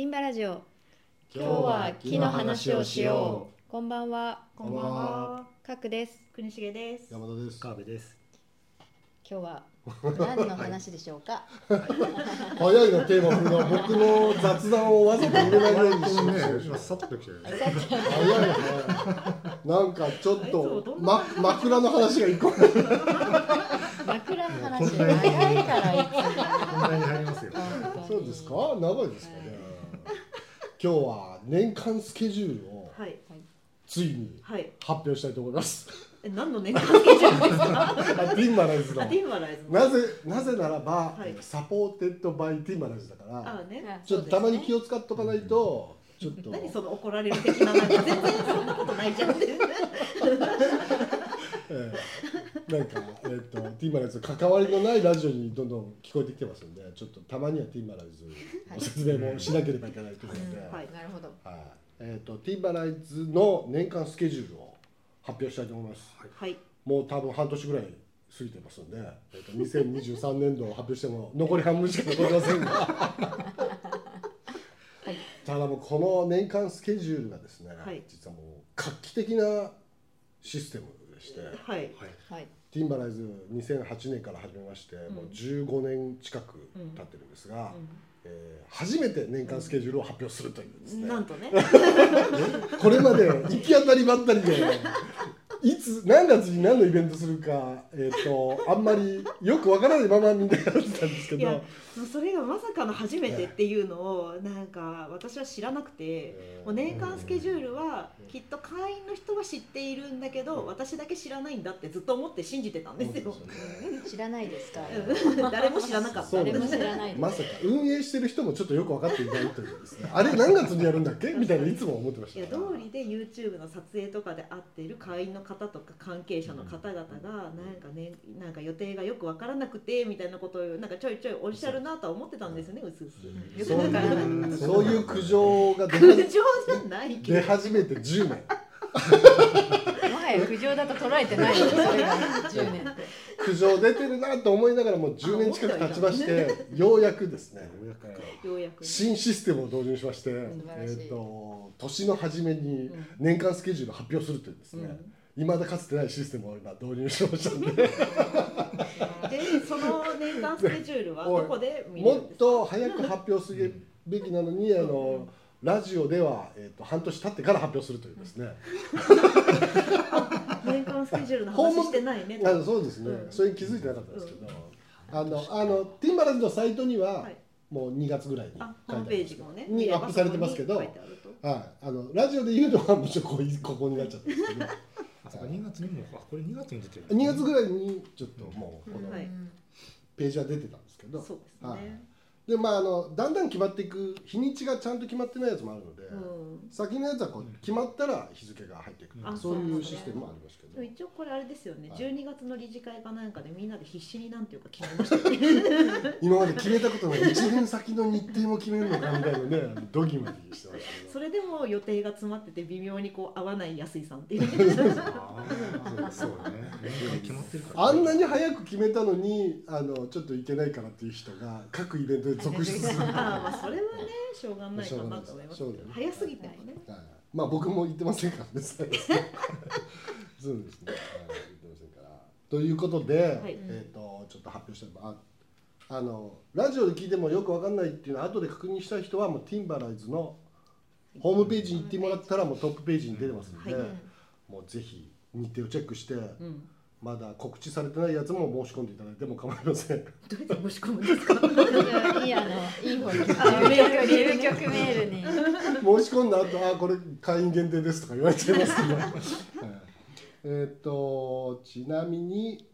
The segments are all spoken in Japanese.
ティンバラジオ今日は木の話をしよこんばんはこんばんはかくです国重です。山田です。川辺です。今日は 何の話でしょうか？早いなテーマ振るの僕の雑談をわざと入れないようにしねて、今さっと来たよね。早いな早い。なんかちょっとま枕の話が一個。枕の話長いからい本題に入りますよ。つそうですか？長いですかね。今日は年間スケジュールをはいついにはい。発表したいと思います。え何の年間スケジュールですか？あ Timberize。Timberizeの。なぜなぜならば、はい supported by Timberize だから、あね。ちょっとたまに気をを使っとかないと、ちょっと。何その怒られる的ななんか全然そんなことないじゃんって。ええティンバライズ関わりのないラジオにどんどん聞こえてきてますんでちょっとたまにはティンバライズの説明もしなければいけないというので、はいなるほど。はい。えっとティンバライズの年間スケジュールを発表したいと思います、はい。もう多分半年ぐらい過ぎてますんで、えっと2023年度を発表しても残り半分しか残りませんが。ただもうこの年間スケジュールがですね、はい。実はもう画期的なシステムでして、はい。はい。はいティンバライズ2008年から始めまして、もう15年近く経ってるんですが、えー初めて年間スケジュールを発表するというですね、なんとね。これまで行き当たりばったりでいつ何月に何のイベントするか、えー、とあんまりよくわからないままみんなやってたんですけど。それがまさかの初めてっていうのをなんか私は知らなくて。もう年間スケジュールはきっと会員の人は知っているんだけど私だけ知らないんだってずっと思って信じてたんですよ。知らないですかうん。誰も知らなかった。誰も知らないまさか運営してる人もちょっとよく分かっていないというですね。あれ何月にやるんだっけ？みたいないつも思ってましいやた通りで YouTube の撮影とかで会っている会員の方とか関係者の方々がなんかねなんか予定がよく分からなくてみたいなことをなんかちょいちょいおっしゃるなとは思ってたんですよねうすうす。よそういいうそういう苦情が出苦始情じゃないけど。出始めて10年。もはや苦情だと捉えてないよそれが10年。って苦情出てるなと思いながらもう10年近く経ちましてようやくですね。ようやく。新システムを導入しまして、素晴らしい。えー、と年の初めに年間スケジュールを発表するというですね、未だかつてないシステムを今導入しましたんで。でその年間スケジュールはどこで見れもっるんですか？と早く発表するべきなのにあのラジオでは、えー、と半年経ってから発表するというですね、年間スケジュールの話してないね。あのそうですね、うん。それに気づいてなかったですけど、あのあのティンバランズのサイトには、はい。もう2月ぐらいにホームページもね。にアップされてますけどはい、あのラジオで言うのはもちろんここになっちゃったんですけどあ、そうか、2月にも、あ、これ2月に出てる。2月ぐらいにちょっともうこのはいページは出てたんですけど、そうですはいね。でまああのだんだん決まっていく日にちがちゃんと決まってないやつもあるので、うん。先のやつはこう決まったら日付が入っていく、あそういそううですねシステムもありますけど、でも一応これあれですよね。はい12月の理事会かなんかでみんなで必死になんていうか決めました。今まで決めたことない1年先の日程も決めるのかみたいなね ドギマギしてましたそれでも予定が詰まってて微妙にこう合わない安井さんっていう。そうだね。年会決まってるから。あんなに早く決めたのにあのちょっといけないからっていう人が各イベントで続出す。る まあそれはねしょうがないかなと思いますけどしょうがない。早すぎてもね。はい。まあ僕も言ってませんからね。そうですね。はい、言ってませんから。ということで、はい。えっ、とちょっと発表したい。ああのラジオで聞いてもよくわかんないっていうのは後で確認したい人はもうティンバライズのホームページに行ってもらったらもうトップページに出てますので、はい。もうぜひ日程をチェックして、うん。まだ告知されてないやつも申し込んでいただいても構いません。どうやって申し込むんですか？い いあのいい方に。入局入局メールに。申し込んだ後あこれ会員限定ですとか言われちゃいますけど、はい。えっとちなみに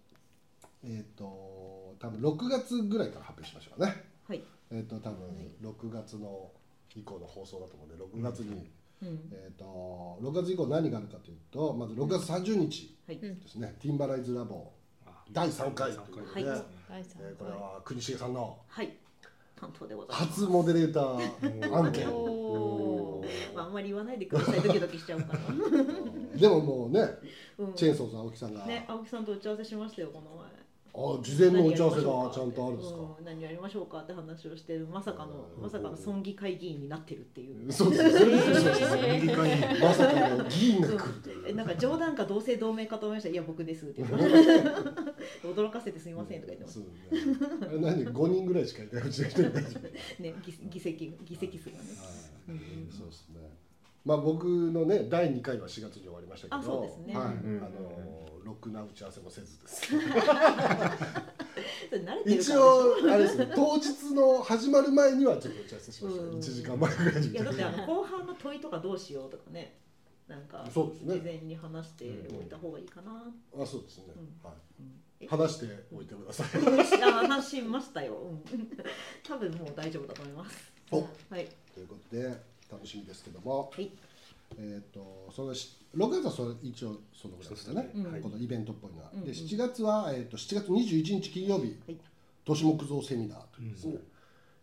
えっ、と多分6月ぐらいから発表しましょうかね。はい。えっ、と多分6月の以降の放送だと思うんで6月に、うん。えっ、と6月以降何があるかというとまず6月30日はい。ですね、ティンバライズラボ。あ第3回ということで、はい。えーこれは国重さんのはい。担当でございます。初モデレーター 案件。まああんまり言わないでください。ドキドキしちゃうから。でももうねうん。チェーンソーズ青木さんが、ね青木さんと打ち合わせしましたよこのあ事前の打ち合わせがちゃんとあるんですか、うん、何やりましょうかって話をしてまさかのうん。まさかの村議会議員になってるっていう。そうですね。そうですね。議会にまさかの議員が来るなんか冗談か同姓同名かと思いました。いや僕ですって 驚かせてすみませんとか言ってますそうねあれ何？5人ぐらいしかいない。うちの人に大丈夫ね議議席議席数がね。はい。そうですね。まあ僕のね第2回は4月に終わりましたけど、あそうですね。はい、うん。あのろくな打ち合わせもせずです。一応あれですね 当日の始まる前にはちょっと打ち合わせしました、ね。うん。1時間前ぐらいに。いやだってあの後半の問いとかどうしようとかね。なんか事前に話しておいた方がいいかな、あそうですね。うん。はい。え？話しておいてください。あ話しましたよ、うん、多分もう大丈夫だと思います。お。はい。ということで楽しみですけども、はいえっ、とそのし6月はそれ一応そのぐらいですかね。うんはいこのイベントっぽいのは。うんうん。で7月はえっ、と7月21日金曜日、はい。都市木造セミナーというですね。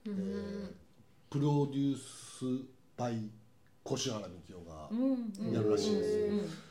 うん。えープロデュースバイ越原幹夫がやるらしいです。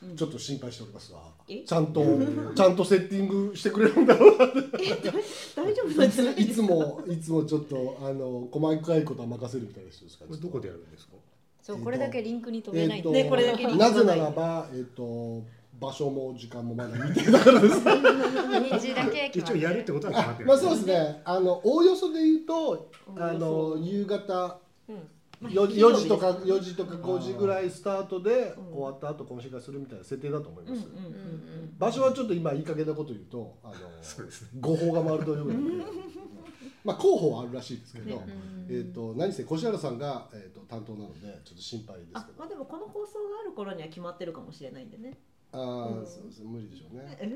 うんうんちょっと心配しておりますがえ？ちゃんと ちゃんとセッティングしてくれるんだろうな。って 大丈夫なんいつじゃないいつもいつもちょっとあの細かいことは任せるみたいな人ですか？らどこでやるんですか？そうこれだけリンクに飛べないえーとねこれだけリンクなぜならばえっ、と場所も時間もまだ未定だからです。日時だけ一応やるってことは決まってる。まあそうですね。あのおおよそで言うとあの夕方うん。まあ 4, 金曜日時とかです4時とか5時ぐらいスタートでうん。終わった後懇親会するみたいな設定だと思います、うんうんうんうん場所はちょっと今いい加減なこと言うとあのそうですね。誤報が回るというぐらいで まあ候補はあるらしいですけど、ねえー、と何せ越原さんが、えー、と担当なのでちょっと心配ですけど。あまあでもこの放送がある頃には決まってるかもしれないんでね。ああうん。そうですね。無理でしょうね。え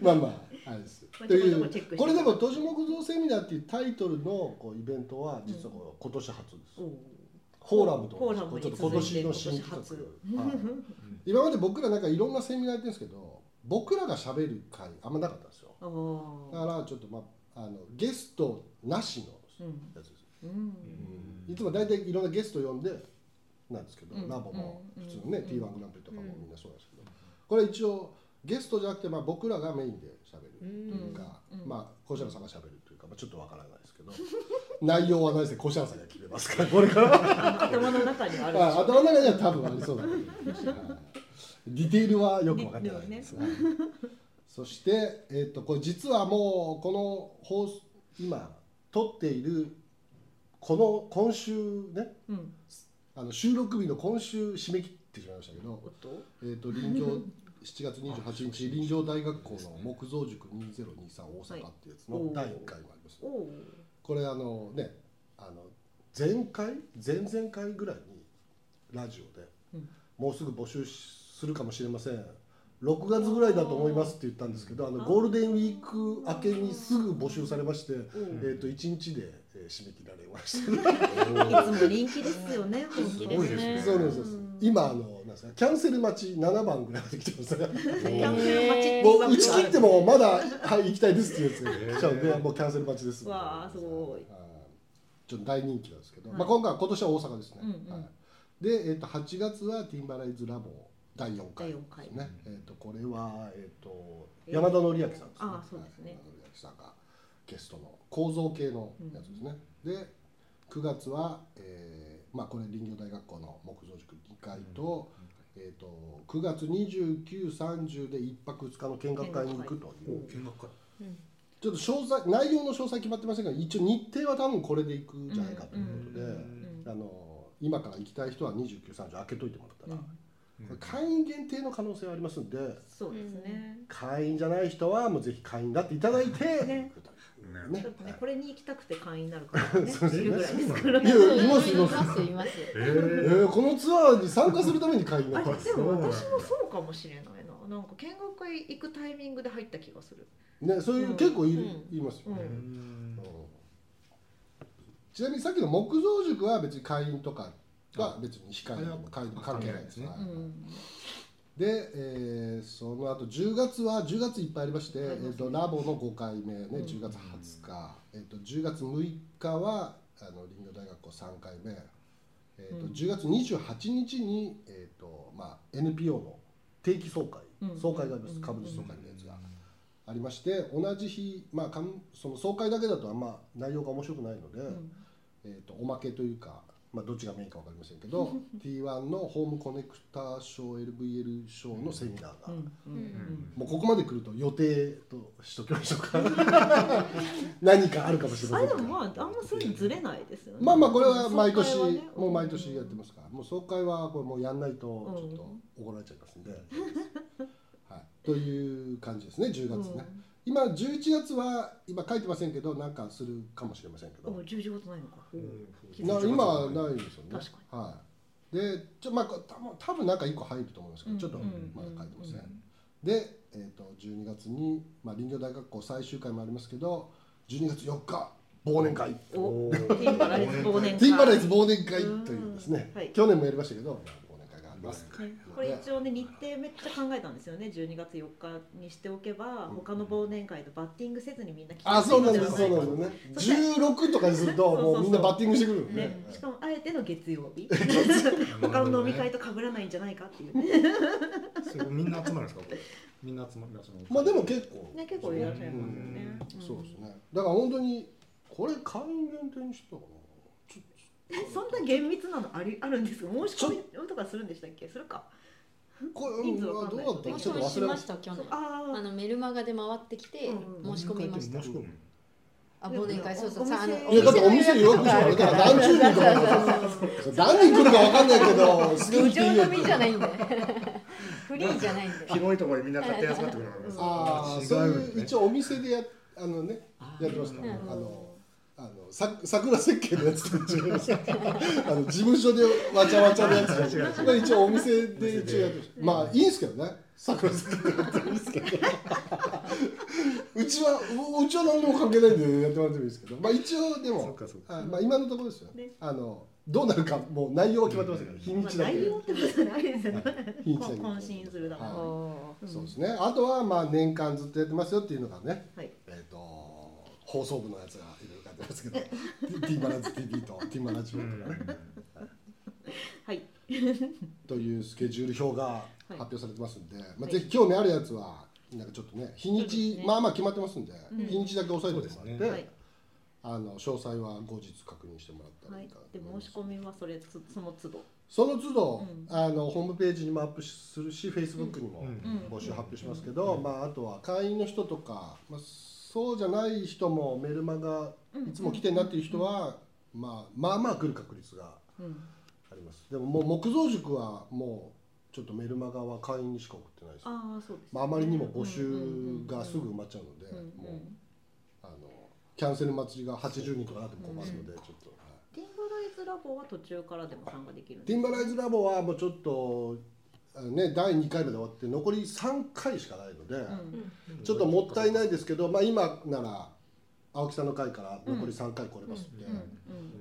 まあまああれです。まあというこれでも「都市木造セミナー」っていうタイトルのこうイベントは実はこう今年初です、おう。フォーラムとフォーラムにちょっと今年の新企初画、はい。今まで僕らなんかいろんなセミナーやってるんですけど僕らが喋る回あんまなかったんですよ。おだからちょっとまああのゲストなしのうんやつです、うん。いつも大体いろんなゲスト呼んでなんですけど、うん。ラボもうん普通のね、うん。T1 グランプリとかもみんなそうなんですけど、これ一応ゲストじゃなくてまあ僕らがメインで喋るというか、うん。まあ小原さんが喋るというか、まあ、ちょっとわからないですけど。内容は何せ小原さんが決めますからこれから。頭の中にはあるあ頭の中には多分ありそうだけど、はい。ディテールはよく分かってないです、はいそして、えっとこれ実はもうこの放送今撮っているこの今週ねうん。あの収録日の今週締め切ってしまいましたけどえっと臨場7月28日 臨場大学校の木造塾2023大阪ってやつのはい第1回もあります、おおこれあのねあの前回前々回ぐらいにラジオで、うん。もうすぐ募集するかもしれません6月ぐらいだと思いますって言ったんですけどあのゴールデンウィーク明けにすぐ募集されまして、おえー、と1日で、えー締め切られました。いつも人気ですよね人気です。ね。そうなんです。今あのなんですかキャンセル待ち7番ぐらいまで来てますね。キャンセル待ち 打ち切ってもまだはい行きたいですっていうやつ。来ちゃもうキャンセル待ちです。わあすごい。ちょっと大人気なんですけど、はいまあ、今回今年は大阪ですね、で、えー、と8月はティンバライズラボ第4回第四回。ね、えー、とこれは、えー、とえー山田紀明さんですね。あーそうですね。はい山田紀明さんがゲストの構造系のやつですね、で9月は、えーまあ、これ林業大学校の木造塾2回と,、えー、と9月2930で1泊2日の見学会に行くという。見学会。ちょっと詳細内容の詳細決まってませんが一応日程は多分これで行くんじゃないかということで、うん。あの今から行きたい人は2930開けといてもらったら、うんこれ会員限定の可能性はありますんで。そうですね。会員じゃない人はもうぜひ会員になっていただいて、ね。ね。ちょっとねこれに行きたくて会員になる方がね。そうですね。いるぐらいですからいやいますいます。いますいます。ええー。ーこのツアーに参加するために会員になあったんですでも私もそうかもしれないな。なんか見学会行くタイミングで入った気がする。ねそういう、うん。結構いる、うん。いますよね、ちなみにさっきの木造塾は別に会員とかは別に控えても会員と関係ないです。ね、関はい。うん。で、えーその後10月は10月いっぱいありまして、えー、とラボの5回目ねうん。10月20日、えー、と10月6日はあの林業大学校3回目、えーとうん。10月28日に、えーとまあ、NPO の定期総会、うん。総会があります、うん。株主総会のやつが、ありまして同じ日、まあ、かんその総会だけだとあんま内容が面白くないので、うん。えー、とおまけというか、まあ、どっちがメインか分かりませんけど T1 のホームコネクターショー LVL ショーのセミナーが、もうここまで来ると予定としときましょうか。何かあるかもしれまあせんがれでもまああんまそういうのずれないですよね。まあまあこれは毎年、ね。もう毎年やってますから、もう総会はこれもうやんないとちょっと怒られちゃいますんで、はい、という感じですね。10月ね、今11月は今書いてませんけどなんかするかもしれませんけど、うん、十字事ないのか、な今はないんですよね。確かはい。でちょまあこ多分なんか1個入ると思いますけど、うん。ちょっとうん。まだ書いてません、で、えー、と12月に、まあ、林業大学校最終回もありますけど12月4日忘年会。おティーンバライズ忘年会。ティンバライズ忘年会というですね、うん。はい。去年もやりましたけど、ります。これ一応ね日程めっちゃ考えたんですよね。12月4日にしておけば他の忘年会とバッティングせずにみんな来てあ、そうなんです、くそうれるのなんですね。16とかにすると、もうみんなバッティングしてくる。ねね。しかもあえての月曜日。他の飲み会と被らないんじゃないかっていう。ねそれみんな集まるんですか？これ。みんな集まる。まあでも結構、ね結構いらっしゃいますよね、ん。そうですね。だから本当にこれ会員限定にしてたかな。そんな厳密なのありあるんですか？申し込みとかするんでしたっけ？するか。これ人数うんわかんない。どうだったか申し込みしまし。したた去年。ああのメルマガで回ってきてうん申し込みました。申し込むあ忘年会そうそう。さあのいやだってお店予約してるから何十人とか何人来るかわかんないけど、路上飲みじゃないんで。フリーじゃないんで。広いところにみんな勝手に集まってくるの。ああ、そういう一応お店でやあのねやってますから、うん。あのあのさ桜設計のやつと違いますかあの事務所でわちゃわちゃのやつ。じゃこれ一応お店で一応やってまあいいんですけどね。桜設計やってるんですけどうちはううちは何にも関係ないんでやってもらってもいいですけど。まあ一応でそもあまあ今のところですよ。ね。あのどうなるかもう内容は決まってますから。日にまあちだけ。内容ってことないですよね。するだは。い。そうですね。あとはまあ年間ずっとやってますよっていうのがね。はい。えー、と放送部のやつがいろいろ書いてますけど T マラジ TV と T マラジオとかね、はい。というスケジュール表がい。発表されてますんで、まあ、はい。ぜひ興味あるやつはなんかちょっとね日にち、ねまあまあ決まってますんで、うん。日にちだけ押さえてもらって、あの詳細は後日確認してもらったらはいいい。かなとで思います申し込みはそれつその都度。その都度、うん。あのホームページにもアップするし Facebook にもうん。募集発表しますけど、まあ、あとは会員の人とか、まあ、そうじゃない人もメルマガいつも来てんなっていう人は、まあ、まあまあ来る確率がうんあります。でももう木造塾はもうちょっとメルマガは会員にしか送ってないです、ああそうですね。まあ、あまりにも募集がすぐ埋まっちゃうので、もうあのキャンセル祭りが80人とかなっても困るので、ちょっと、はい。ティンバライズラボは途中からでも参加できるんティンバライズラボはもうちょっとね第2回まで終わって残り3回しかないので、うん。ちょっともったいないですけど、まあ、今なら青木さんの回から残り3回来れますん。で、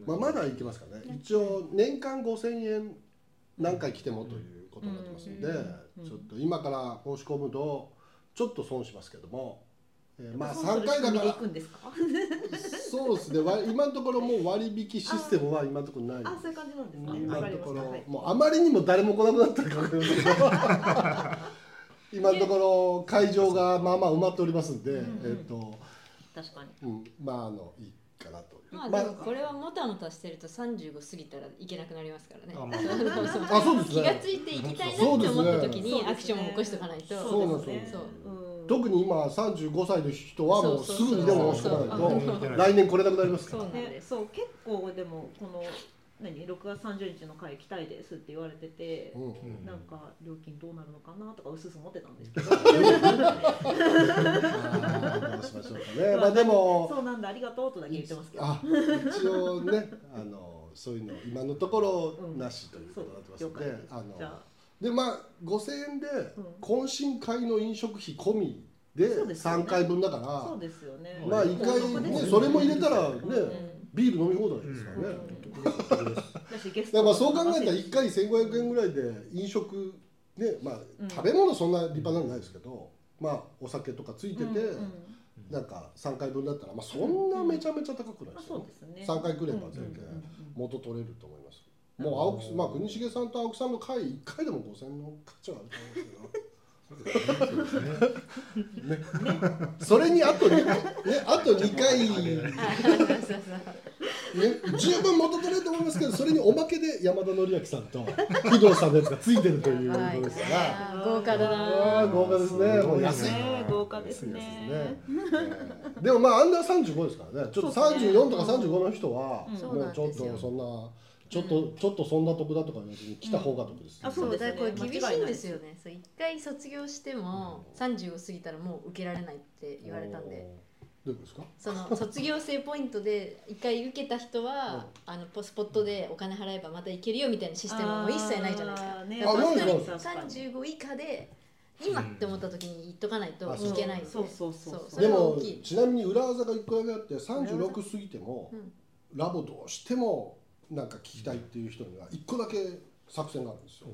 まあ、まだいけますからね一応年間5000円何回来てもということになってますんで、うん。ちょっと今から申し込むとちょっと損しますけども、えーまあそうする3回だから。そうですね。わ今のところもう割引システムは今のところない。あそういう感じなんですね。今のところ、はい。もうあまりにも誰も来なくなったらかかるんですけど。今のところ会場がまあまあ埋まっておりますんで、んえっ、と、確かに。うん、まああのいいかなと。まあでもこれはもたもたしてると35過ぎたらいけなくなりますからね。あま あ。そうですね。気がついていきたいなって思った時にね。アクションを起こしておかないと。そうなんですよ。ね。そう。うん特に今35歳の人はもうすぐにでも申し込まないと来年来れなくなります。からねそう結構でもこの何6月30日の会来たいですって言われてて、うん。なんか料金どうなるのかなとかうすうす思ってたんですけど。どうしましょうかねまあでもそうなんだありがとうとだけ言ってますけどあ一応ねあのそういうの今のところなしということになってます了ので、解ですあのじゃあでまあ5000円でうん。懇親会の飲食費込みでそうですよね。3回分だから、そうですよね。まあ一回ねそれも入れたらね、うん。ビール飲み放題ですからね、うん。だからまあそう考えたら1回1500円ぐらいで飲食ねまあうん。食べ物そんな立派なのないですけど、まあお酒とかついてて、なんか3回分だったらまあそんなめちゃめちゃ高くないまあですよ、そうですね。3回来れば全然うんうんうん。元取れると思いますもう青木まあ国重さんと青木さんの会1回でも5000の価値はあると思うんですけどね、それにあと 2, ね、あと2回、ね、十分元取れると思いますけどそれにおまけで山田紀明さんと工藤さんのやつがついてるというこはいとですから。豪華だな。豪華ですね。もう安い。ね豪華ですね。ですね。えーでもまあアンダー35ですからね。ちょっとそうですね。34とか35の人はもうんちょっとそんなちょっとちょってそんな得だとか言わずに来た方が得です。あそうですねだ。からこれ厳しいんですよね。そう一回卒業しても30を過ぎたらもう受けられないって言われたんで。どういうことですか？その 卒業生ポイントで一回受けた人はあのポスポットでお金払えばまた行けるよみたいなシステムはもう一切ないじゃないですか。ね。だからあないない本当に35以下で今って思った時に言っとかないとあいけないんで。そう。そうそうそうそれでもは大きい。ちなみに裏技が一個だけあって36過ぎてもうん。ラボどうしてもなんか聞きたいっていう人には一個だけ作戦があるんですよ。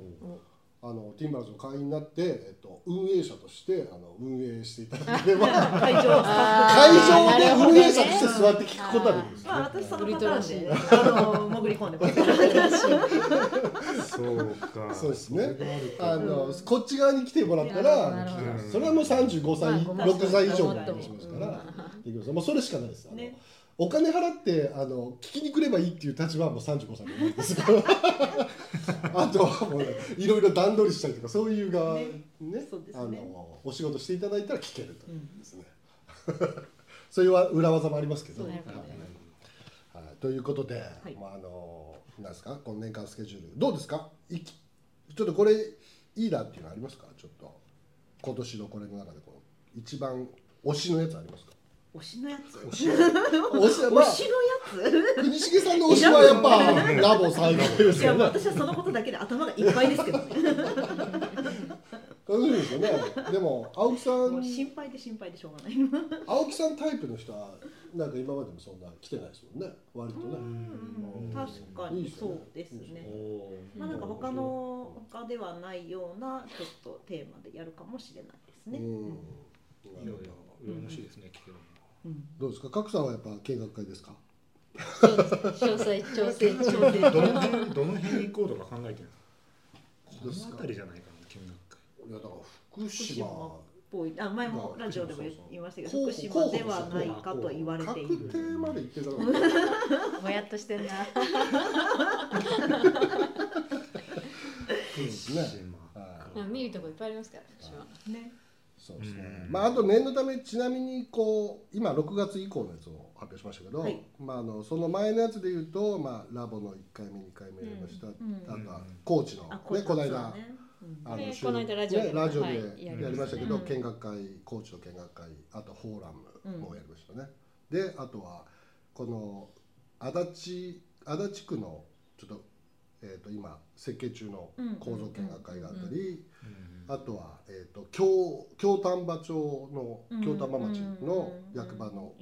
あのティンバラーズの会員になって、えっと、運営者としてあの運営していただければ 会場 会場で運営者として座って聞くことはできるんですね。まあ私そのパターンであの潜り込んでます。そうか。そうですね。あのこっち側に来てもらったならそれはもう35歳、まあ6歳以上のもっとも話ですから、ます。もうそれしかないです。あのねお金払ってあの聞きに来ればいいっていう立場はもう35歳なんです。か らあとはもういろいろ段取りしたりとかそういう側ね。ねそうですあねのお仕事していただいたら聞けると。ですね、そういう裏技もありますけど。はい。はい、ということで、い。まああのなんですか？この年間スケジュールどうですか？いきちょっとこれいいなっていうのありますか？ちょっと。今年のこれの中でこう一番推しのやつありますか？推しのやつ？推し？はまあ推しのやつ？国重さんの推しはやっぱラボ最後ですいやよね私はそのことだけで頭がいっぱいですけどね。楽しみですよね。でも青木さもんう心配で心配でしょうがない。青木さんタイプの人はなんか今までもそんな来てないですもんね。割とね。うん確かにそうですね。まあなんか他の他ではないようなちょっとテーマでやるかもしれないですね。うん。いやいやなるほど羨ましいですね聞けるのうん。どうですか？角さんはやっぱ見学会ですか？詳細調整調整どの辺どの辺に行こうとか考えてるこの辺りじゃないかな見学会。いやだから福福島あ前もラジオでも言いましたけど福島ではないかと言われている。確定まで言ってたからぼやっとしてんな。福島見るとこいっぱいありますから私はね。そうですね。うん。まああと念のためちなみにこう今6月以降のやつを発表しましたけど、はいまああのその前のやつで言うとまあラボの1回目2回目やりました、んあとは高知のあねこの間あのこの間ラジオでねラジオではいややりましたけど、見学会高知の見学会あとフォーラムもやりましたね、であとはこの足立足立区のちょっと,、えー、と今設計中の構造見学会があったり、あとは、えー、と京京丹波町の京丹波町の役場の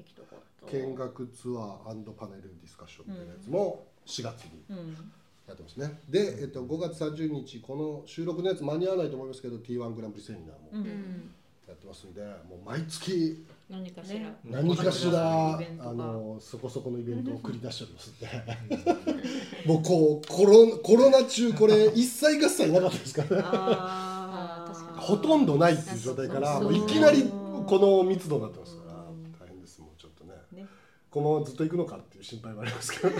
見学ツアーパネルディスカッションみたいなやつも4月にうん。やってますね。で、えっと、5月30日この収録のやつ間に合わないと思いますけど T1 グランプリセミナーうもうん。やってますんで、もう毎月何かしら。ね。何かしらあのそこそこのイベントを繰り出しておりますんで。もうこうコロコロナ中これ一切合切なかったですから。ねほとんどないっていう状態からいきなりこの密度になってますからうん大変ですもうちょっとね。ね。このままずっと行くのかっていう心配もありますけど。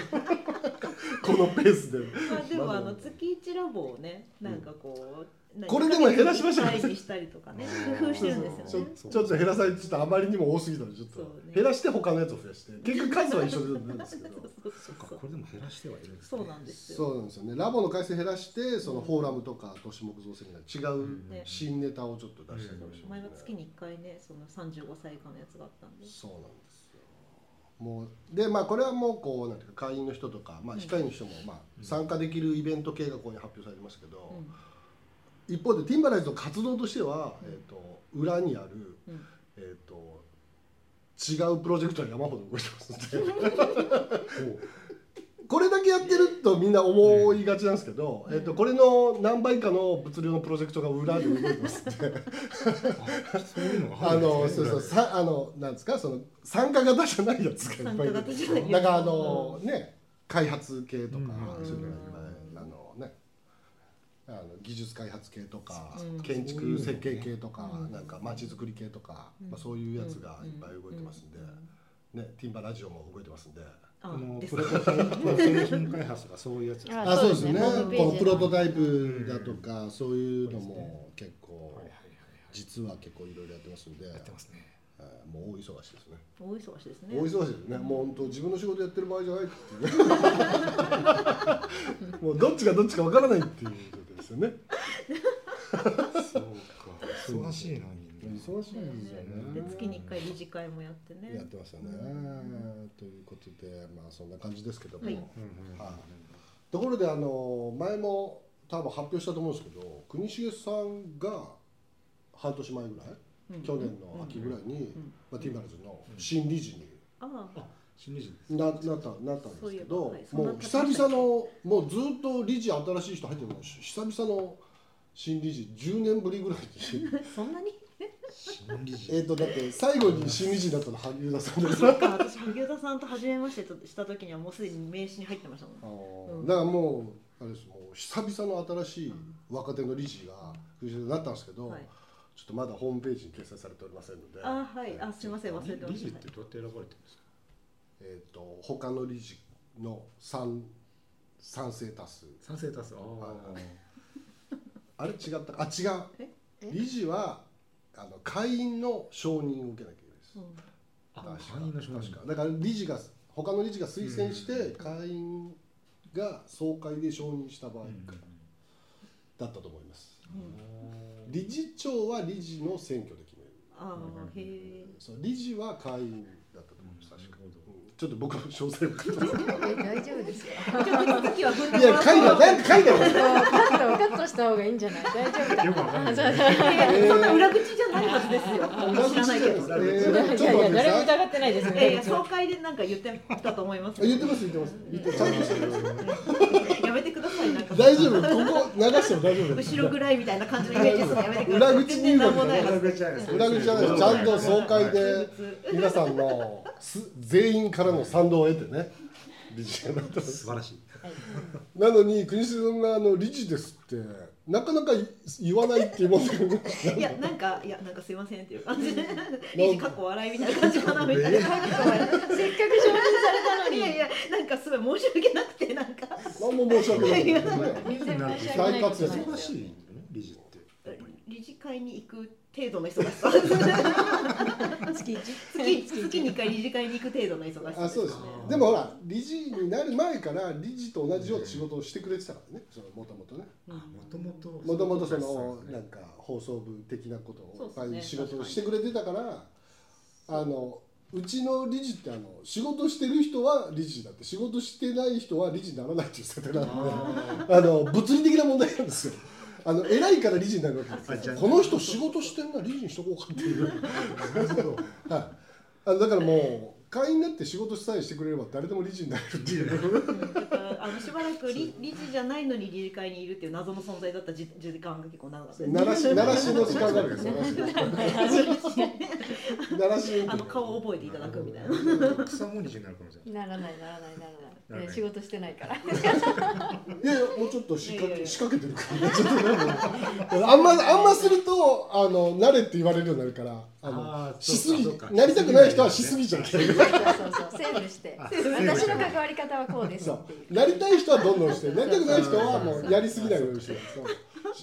このペースで。まあでもあの月一ラボをねなんかこう何これでも減らしましたね会議したりとかね工夫してるんですよね。ちょっと減らされてちょっとあまりにも多すぎたのでちょっとね減らして他のやつを増やして。結局数は一緒なんで。すけどそうそうそう。そっかこれでも減らしてはいるんですそうなんですよ。そうなんですよね。ラボの回数減らしてそのフォーラムとか都市木造セミナー違うね新ネタをちょっと出したりとかしますね前は月に1回ねその35歳以下のやつがあったんで。そうなんですよもうでまあこれはもうこうなんていうか会員の人とか、まあ、うん控えの人もまあ参加できるイベント系がここに発表されてますけど、うん一方でティンバライズの活動としては、うん。えー、と裏にある、うん。えー、と違うプロジェクトは山ほど動いてますんで これだけやってるとみんな思いがちなんですけど、えー、とこれの何倍かの物流のプロジェクトが裏で動いてますんで。そういうのがあんのですね。そうそう。さあのなんですか？その参加型じゃないやつがいっぱいいる。なんかあのね開発系とか、うん。そういうのがいっぱいあのね。あの技術開発系とか、うん。建築設計系とか、うんなんか街づくり系とか、うん。まあ、そういうやつがいっぱい動いてますんで、ね、ティンバラジオも動いてますんで。あこのプロトタイプ製品開発がそういうやつですあそうですね。このプロトタイプだとか、そういうのも結構、実は結構いろいろやってますんで。やってますね。はい。もう大忙しですね。大忙しですね。大忙しですね、もう本当自分の仕事やってる場合じゃないっていう もうどっちがどっちかわからないっていう状況ですよね。そうか。忙しいなみんな忙しいですよね。で月に1回理事会もやってね。やってますよね、ということでまあそんな感じですけども、はい。ところであの前も多分発表したと思うんですけど国重さんが半年前ぐらい、うん。去年の秋ぐらいに、ん。まあ、ティンバルズの新理事にああ新理事ななったなったんですけど、もう久々のもうずっと理事新しい人入ってるの久々の新理事10年ぶりぐらいに。そんなに？えっとだって最後に新理事だったの萩生田さんです。そうか。私萩生田さんと初めましてとした時にはもうすでに名刺に入ってましたもん。だからもうあれです。もう久々の新しい若手の理事が藤井になったんですけど、はい。ちょっとまだホームページに掲載されておりませんので、あはい。あすいません。忘れてま理事っしたてどうやって選ばれてるんですか？えっ、と他の理事の賛賛成多数。賛成多数。あはい。ああれ違った。あ違う。え？え？理事はあの会員の承認を受けなきゃいけないです。うん。あ確か会員の承認。確か。だから理事が他の理事が推薦してうん会員が総会で承認した場合うんだったと思います。うん。理事長は理事の選挙で決める。ああへえそう理事は会員ちょっと僕の詳細を大丈夫です。かじゃあ次は踏んでい。やなんか書いてあるカットカットした方がいいんじゃない？大丈夫だよくわかんな？いあそんな裏口じゃないはずですよ。知らないけど。い。やいや誰も疑ってないです。ねえいや総会でなんか言ってたと思います。あ言ってます言ってます。言ってますや めてください。大丈夫。ここ流しても大丈夫。です後ろぐらいみたいな感じのイメージするのやめてください。裏口入学全然なんもないはず裏口じゃないです裏口じゃないですちゃんと総会で皆さんのす全員からの賛同を得てね。理事素晴らしい。なのに国重さんがあの理事ですってなかなか言わないって言いますけどいやなんかいやなんかすいませんっていう感じ。で理事かっこ笑いみたいな感じかなみたいな。せっかく承認されたのに。いやいやなんかすごい申し訳なくてなんか。何も申し訳ないですね全然申し訳ないことない忙しいんだね理事って理事会に行く程度の忙しさ。月一？月月に1回理事会に行く程度の忙しさあそうですね。でもほら理事になる前から理事と同じような仕事をしてくれてたからね。もともとね。うん。もともともともとそのなんか放送部的なことをね。い仕事をしてくれてたからあのうちの理事ってあの仕事してる人は理事だって仕事してない人は理事にならないっていう設定なんでああの物理的な問題なんですよ。あの偉いから理事になるわけあじゃあですよ。この人仕事してんな理事にしとこうかっていう。はい。あだからもう会員になって仕事さえしてくれれば誰でも理事になれるっていう。あのしばらく理理事じゃないのに理事会にいるっていう謎の存在だった時時間が結構長かった鳴らし鳴らしの時間があるんですよ。鳴らしあの顔を覚えていただくみたいな草も理事になるかもしれないならないならないならなないね。仕事してないから。いやいやもうちょっと仕掛け仕掛けてるからね。ちょっとあんまあんまするとあの慣れって言われるようになるからあのしすぎなりたくない人はしすぎちゃいけない。そうそうそうセーブして。あ 私の関わり方はこうですなりたい人はどんどんしてなりたくない人はもうやりすぎないようにして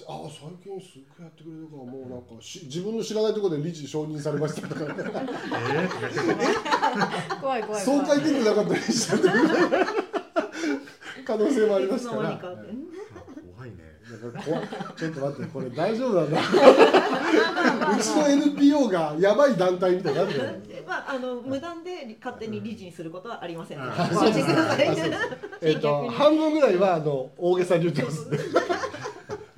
ああ最近すっごいやってくれるからもうなんかし自分の知らないところで理事承認されましたとか 怖い怖い怖い。総会出てなかったりしちゃって可能性もありますから。いつの間にか。って怖いねだから怖い。ちょっと待ってこれ大丈夫なんだ？うちの NPO がやばい団体みたいになってる。まああの無断で勝手に理事にすることはありませんのであご安心ください。あそうです。えっと半分ぐらいはあの大げさに言ってます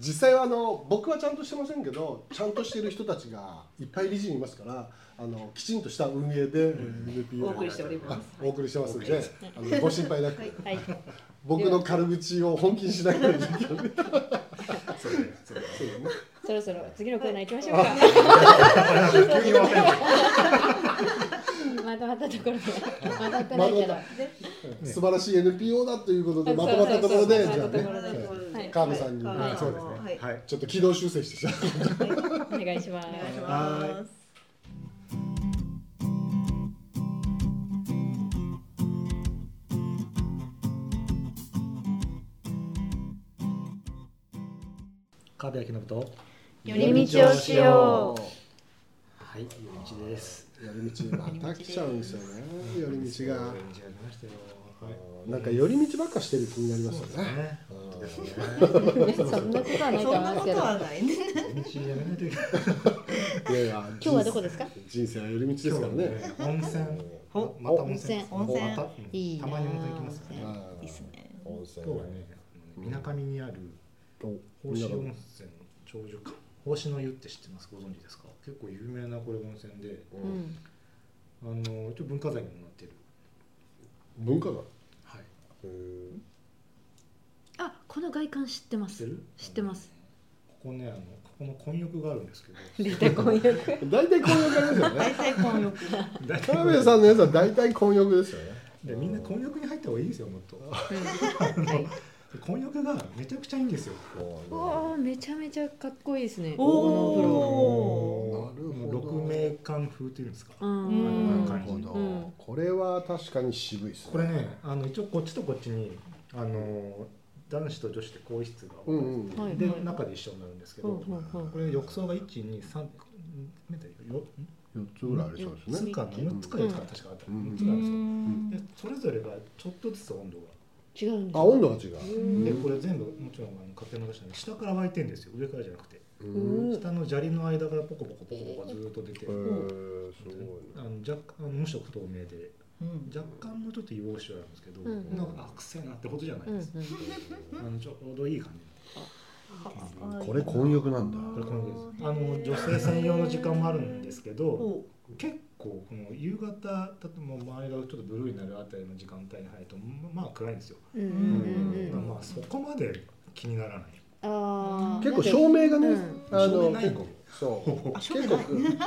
実際はあの僕はちゃんとしてませんけどちゃんとしてる人たちがいっぱい理事にいますからあのきちんとした運営で NPO お送りしております。あお送りしてますのであのご心配なく、はい。はい。僕の軽口を本気にしないように。そうそそうね。ねそろそろ次のコーナー行きましょうか。まとまったところで。まとまってないけどまとまっ素晴らしい NPO だということでまとまったところで。じゃあねそうそうそうそうはい。川辺さんに。はい。はいそうですね。はい。はい。ちょっと軌道修正してお願いしますお願いしはます川辺明信と。寄り道をしよはい寄り道です。寄り道また来ちゃうんですよね。寄り道が。寄り道ありましたよ。はいなんか寄り道ばっかしてる気になりますよね。そ んなことはないと思いますけどなことはない。ね寄り道やいやいや今日はどこですか？人生は寄り道ですからね。温泉。おまた温泉。温泉。またまに温泉行きますいいっすね温泉。今日はね。みなかみにあるお宝志温泉長寿館宝志の湯って知ってます？ご存知ですか？結構有名なこれ温泉で。うん。あの一応文化財にもなってる。文化が？はいへーあこの外観知ってます。知ってる？知ってます。ここねあのここの混浴があるんですけど。出た婚約大体混浴ありますよね。大体混浴。大体川辺さんのやつは大体混浴ですよね。でみんな混浴に入った方がいいですよもっとはい混浴がめちゃくちゃいいんですよ。うわーめちゃめちゃかっこいいですね。おおなるほど。六名館風っていうんですか。なるほど、うんこれは確かに渋いですね。これねあの一応こっちとこっちにあの男子と女子で更衣室が、うんうん、はいで中で一緒になるんですけど、これ浴槽が123メートル。よ4つぐらいありそうです6ねつかな6つか4つか確かあった、うん。6つうなんですよ。ん。でそれぞれがちょっとずつ温度が違うんですあ温度が違う。うん。でこれ全部もちろんあの家庭の話なんで下から湧いてるんですよ。上からじゃなくて。うん。うん下の砂利の間からポコポコポコポコずーっと出て。へーすごいあの若干あの無色透明で。うん。若干のちょっと硫黄臭あるんですけど、うん。うんなんかあくせえなってことじゃないうんうん。です、あのちょうどいい感じ。ねこれ混浴なんだ。これこのです。あの女性専用の時間もあるんですけどお結構この夕方だともう周りがちょっとブルーになるあたりの時間帯に入るとまあ暗いんですよ、うんうんうんうんまあそこまで気にならない。あー。結構照明がね、うんあ照明ないの結構そう。結構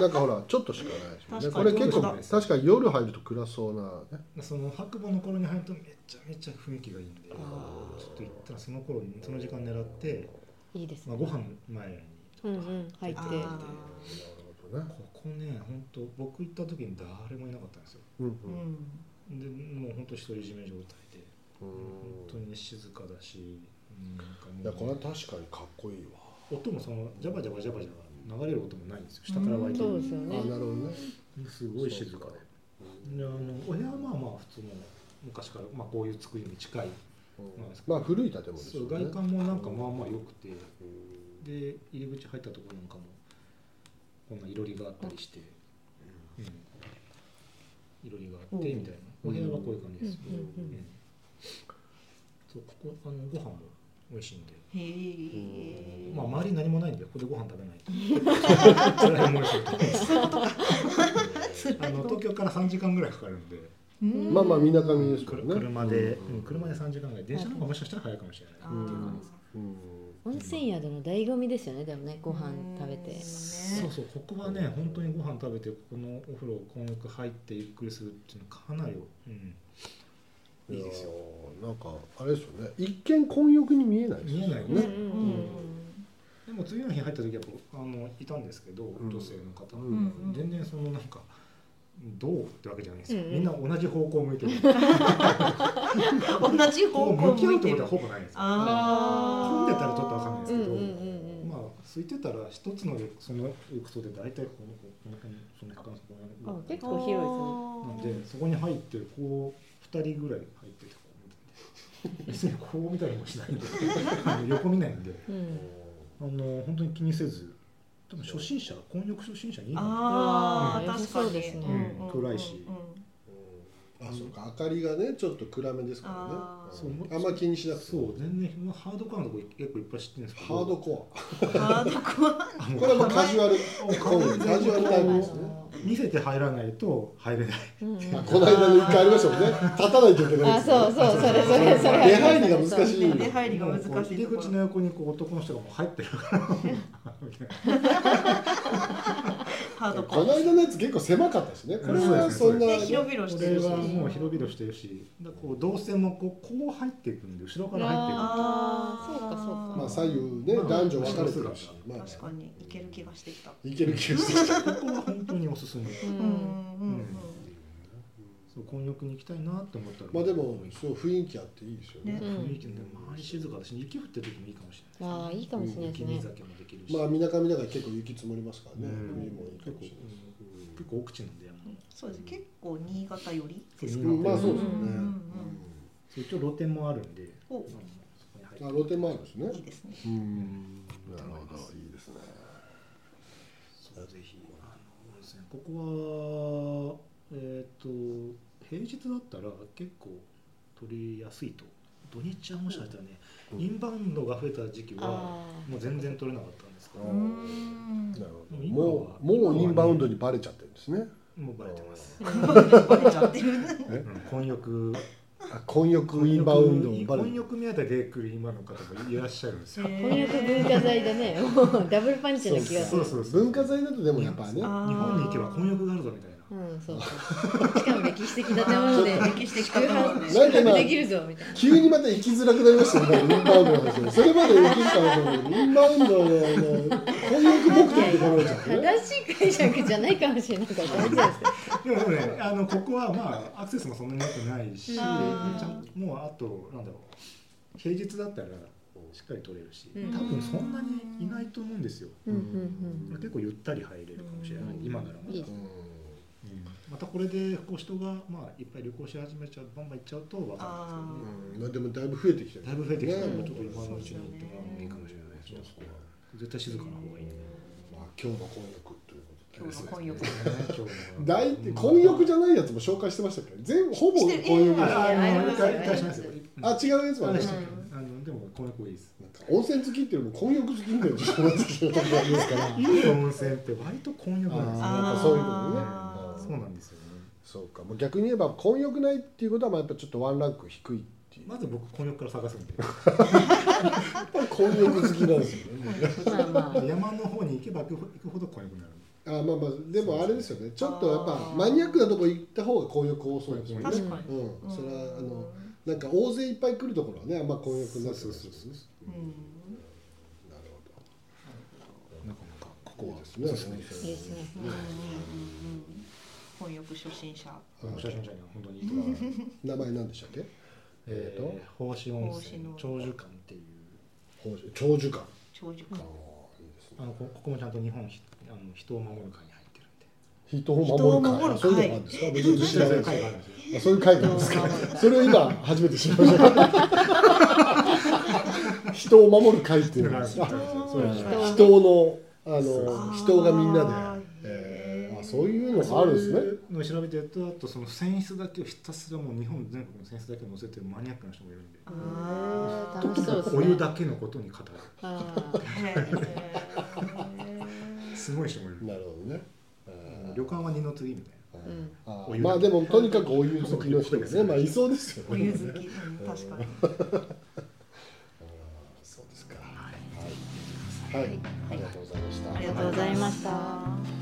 なんかほらちょっとしかないですもんねこ確かにれ結構確かに夜入ると暗そうなね。その白母の頃に入るとめちゃめちゃ雰囲気がいいんでちょあっと行ったらその頃にその時間狙って、いいですまあ、ねご飯前にうんうん。入って。あー。なるほどねここね本当僕行った時に誰もいなかったんですよ。うんううん。んでもう本当独り占め状態で。うん。本当に静かだしうんなんかもいやこれは確かにかっこいいわ。音もそのジャバジャバジャバジャバ流れる音もないんですよ。下から湧いてそうるですよね。あなるほどね。すごい静かで。であのお部屋はまあまあ普通の昔から、まあ、こういう作りに近いまあ古い建物ですそうよね外観もなんかまあまあ良くて。うん。で入り口入ったところなんかもこんないろりがあったりして、うん、いろりがあってみたいな。お部屋はこういう感じです、そうここあのご飯も美味しいんで、へえ。まあ周りに何もないんでここでご飯食べない。と辛い思いす。るとあの東京から3時間ぐらいかかるんで。うん。まあまあみなかみですかくらね車で、車で3時間ぐらい。電車の方がもしかしたら早いかもしれないあっていう感じです。うん温泉宿の醍醐味ですよねでもねご飯食べて。うんそうそうここはね本当にご飯食べてここのお風呂混浴入ってゆっくりするっていうのはかなり、うん、いいですよなんかあれですよね。一見混浴に見えないですよ見えないね。うんうんでも次の日入った時はあのいたんですけど、ん。女性の方、うんうん。全然そのなんかどうってわけじゃないんですよ、うんうん。みんな同じ方向向いてる。同じ方向向き合うってことはほぼないんです混んでたらちょっとわかんないですけど、うんうんうんうん。まあ空いてたら一つのその浴槽で大体このこの辺その辺かなあ結構広いですねなんでそこに入ってこう2人ぐらい入っててこう見てて別にこう見たりもしないんで横見ないんでうんあの本当に気にせず多分初心者混浴初心者にいいのああうん。確かに。そうですね。うん。暗いしあそうか。明かりがねちょっと暗めですからね。あそうあんま気にしなくてそう全然まあハードコアのとこ結構いっぱい知ってるんですけど。ハードコハードコア。これはもうカジュアル。カジュアルタイプですね。見せて入らないと入れない。うん。あこの間の一回ありましたもんね。立たないといけないあですね。そうそうそれそれそれ出入りが難しい出入りが難しいところ。入り口の横にこう男の人がもう入ってるから ハードコア。この間のやつ結構狭かったしね。これはそんなで広々してるし。これはもう広々してるしだこう動線もこうこう入っていくんで後ろから入っていくあー。そうかそうか。まあ左右ねまあ男女分かれてるし。まあ確かに。いける気がしてきた。いける気がしてきた。ここは本当におすすめ。ううんんうんそう混浴に行きたいなって思ったらまあでもそう雰囲気あっていいですよね。ね。雰囲気ね周り静かだし雪降ってる時もいいかもしれないああいいかもしれないですね。雪見酒もできるし、まあみなかみなが結構雪積もりますからねうん。冬もいいかもしれないです結構奥地なんでそうです結構新潟寄り。そううんまあそうですよね。うんうんうんそう一応露店もあるんでお。あ露店もあるんですね。いいですね。うん。なるほどいいですね。ぜひあの温泉。ここはえっ、と平日だったら結構取りやすいと。土日はもしかしたらね、うん。インバウンドが増えた時期はあもう全然取れなかったんですけど。もうもうインバウンドにバレちゃってるんですね。もうバレてます、バレちゃっ混浴あ混浴インバウンドバレ混浴目当てで来る今の方もいらっしゃるんですよ。あ翻訳文化財でね。もうダブルパンチの気がする。そうそうそう。文化財だとでもやっぱね。あ日本に行けば混浴があるぞみたいなうんそう。そ うしかも歴史的建物で歴史的建物で。宿なんか今泊できるぞみたいな。急にまた行きづらくなりましたねインバウンドの話でそれまで行きづらかったのにインバウンドのあの混浴目的で来られちゃってね正しい解釈じゃないかもしれないから大丈夫ですよでもねあのここはまあアクセスもそんなに良くないしもうあとなんだろう平日だったらしっかり取れるしうん。多分そんなにいないと思うんですよ。うんうん結構ゆったり入れるかもしれない。今ならまだまたこれでこう人がまあいっぱい旅行し始めちゃうバンバン行っちゃうとわかあうんまあでもだいぶ増えてきてるるんですけどだいぶ増えてきたちょっと今のうちに行ってもらうのもいいか。もしれないですね。そこは絶対静かな方がいいね。まあ今日の混浴ということで。今日の混浴。今日も大体混浴じゃないやつも紹介してましたっけ？全ほぼ混してる。浴ですあ違うやつもありましたでも混浴いいです。なんか温泉好きっていうよりも混浴好きみたいな 温泉って割と混浴なんですよ。あー。やっぱそういうことねそうなんですよね。そうか。もう逆に言えば混浴ないっていうことはまあやっぱちょっとワンランク低いっていう。まず僕混浴から探すんで。やっぱり混浴好きなんですよね。山の方に行けば行くほど混浴になる。あまあまあでもあれですよねちょっとやっぱマニアックなところ行った方が混浴多そう。ですよね確かに。うん。それはあのなんか大勢いっぱい来るところはねあんま混浴になってそうそうそうそううん。なるなかなかこほどこいいですね。いいですね。うんうんうんうん翻訳初心者。うん。写真じゃない本当に。いいと思う名前なんでしたっけ？えーと？奉仕温泉。長寿館っていう長寿館。長寿館。あのこここもちゃんと日本ひあの人を守る会に入ってるんで。人を守る会。そういうのがあるんですか？別に知らないです会があるんですよあそういう会なんですか？それを今初めて知りました。人を守る会っていうのが。あるんですか人のあの人がみんなで、そういうのがあるんですね。の調べてやっあとその選出だけをひたすらもう日本全国の選出だけを載せてるマニアックな人もいるんで。ああ、楽しそうですね。お湯だけのことに語る。ああ、すごい人もいる。なるほどね。旅館は二の次みたいな。うん、まあでもとにかくお湯好きの人ですね。まあいそうですよ、ね。お湯好き、確かに。そうですか。はい。はい、ありがとうございました。ありがとうございました。